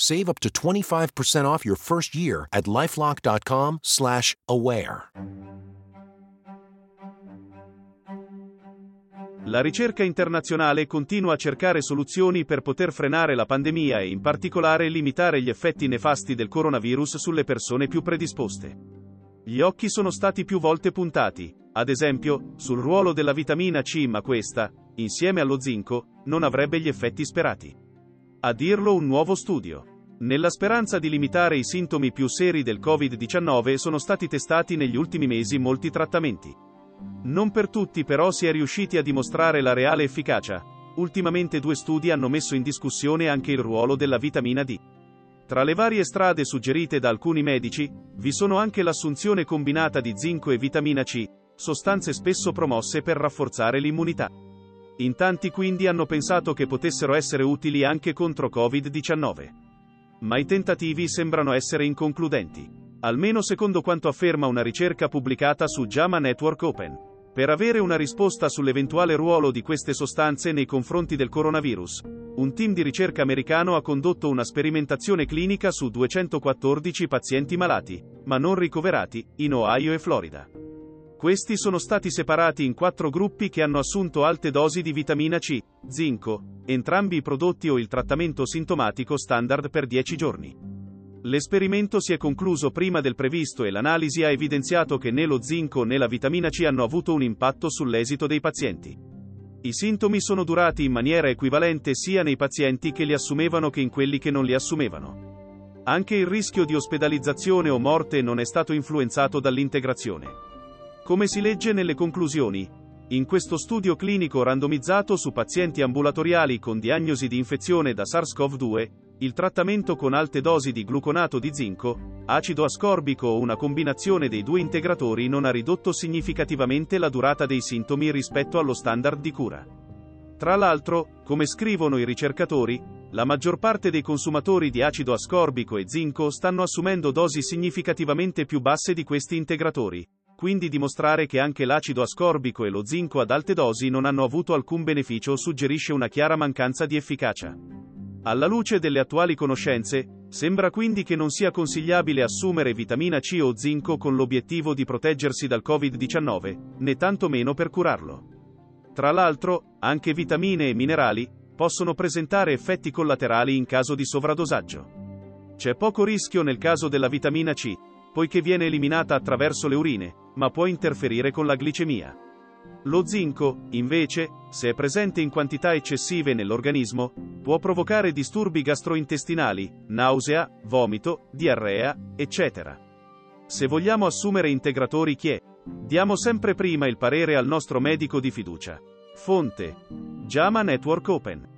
Save up to 25% off your first year at lifelock.com/aware. La ricerca internazionale continua a cercare soluzioni per poter frenare la pandemia e in particolare limitare gli effetti nefasti del coronavirus sulle persone più predisposte. Gli occhi sono stati più volte puntati, ad esempio, sul ruolo della vitamina C, ma questa, insieme allo zinco, non avrebbe gli effetti sperati. A dirlo un nuovo studio. Nella speranza di limitare i sintomi più seri del Covid-19 sono stati testati negli ultimi mesi molti trattamenti. Non per tutti però si è riusciti a dimostrare la reale efficacia. Ultimamente due studi hanno messo in discussione anche il ruolo della vitamina D. Tra le varie strade suggerite da alcuni medici, vi sono anche l'assunzione combinata di zinco e vitamina C, sostanze spesso promosse per rafforzare l'immunità. In tanti quindi hanno pensato che potessero essere utili anche contro Covid-19. Ma i tentativi sembrano essere inconcludenti. Almeno secondo quanto afferma una ricerca pubblicata su JAMA Network Open. Per avere una risposta sull'eventuale ruolo di queste sostanze nei confronti del coronavirus, un team di ricerca americano ha condotto una sperimentazione clinica su 214 pazienti malati, ma non ricoverati, in Ohio e Florida. Questi sono stati separati in quattro gruppi che hanno assunto alte dosi di vitamina C, zinco, entrambi i prodotti o il trattamento sintomatico standard per 10 giorni. L'esperimento si è concluso prima del previsto e l'analisi ha evidenziato che né lo zinco né la vitamina C hanno avuto un impatto sull'esito dei pazienti. I sintomi sono durati in maniera equivalente sia nei pazienti che li assumevano che in quelli che non li assumevano. Anche il rischio di ospedalizzazione o morte non è stato influenzato dall'integrazione. Come si legge nelle conclusioni, in questo studio clinico randomizzato su pazienti ambulatoriali con diagnosi di infezione da SARS-CoV-2, il trattamento con alte dosi di gluconato di zinco, acido ascorbico o una combinazione dei due integratori non ha ridotto significativamente la durata dei sintomi rispetto allo standard di cura. Tra l'altro, come scrivono i ricercatori, la maggior parte dei consumatori di acido ascorbico e zinco stanno assumendo dosi significativamente più basse di questi integratori, quindi dimostrare che anche l'acido ascorbico e lo zinco ad alte dosi non hanno avuto alcun beneficio suggerisce una chiara mancanza di efficacia. Alla luce delle attuali conoscenze, sembra quindi che non sia consigliabile assumere vitamina C o zinco con l'obiettivo di proteggersi dal Covid-19, né tantomeno per curarlo. Tra l'altro, anche vitamine e minerali possono presentare effetti collaterali in caso di sovradosaggio. C'è poco rischio nel caso della vitamina C, poiché viene eliminata attraverso le urine, ma può interferire con la glicemia. Lo zinco, invece, se è presente in quantità eccessive nell'organismo, può provocare disturbi gastrointestinali, nausea, vomito, diarrea, eccetera. Se vogliamo assumere integratori che diamo sempre prima il parere al nostro medico di fiducia. Fonte: JAMA Network Open.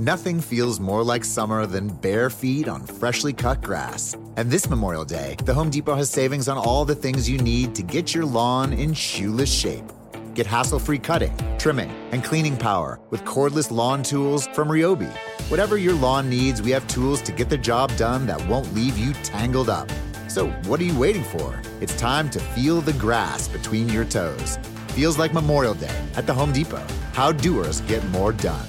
Nothing feels more like summer than bare feet on freshly cut grass. And this Memorial Day, the Home Depot has savings on all the things you need to get your lawn in shoeless shape. Get hassle free cutting, trimming, and cleaning power with cordless lawn tools from Ryobi. Whatever your lawn needs, we have tools to get the job done that won't leave you tangled up. So, what are you waiting for? It's time to feel the grass between your toes. Feels like Memorial Day at the Home Depot. How doers get more done.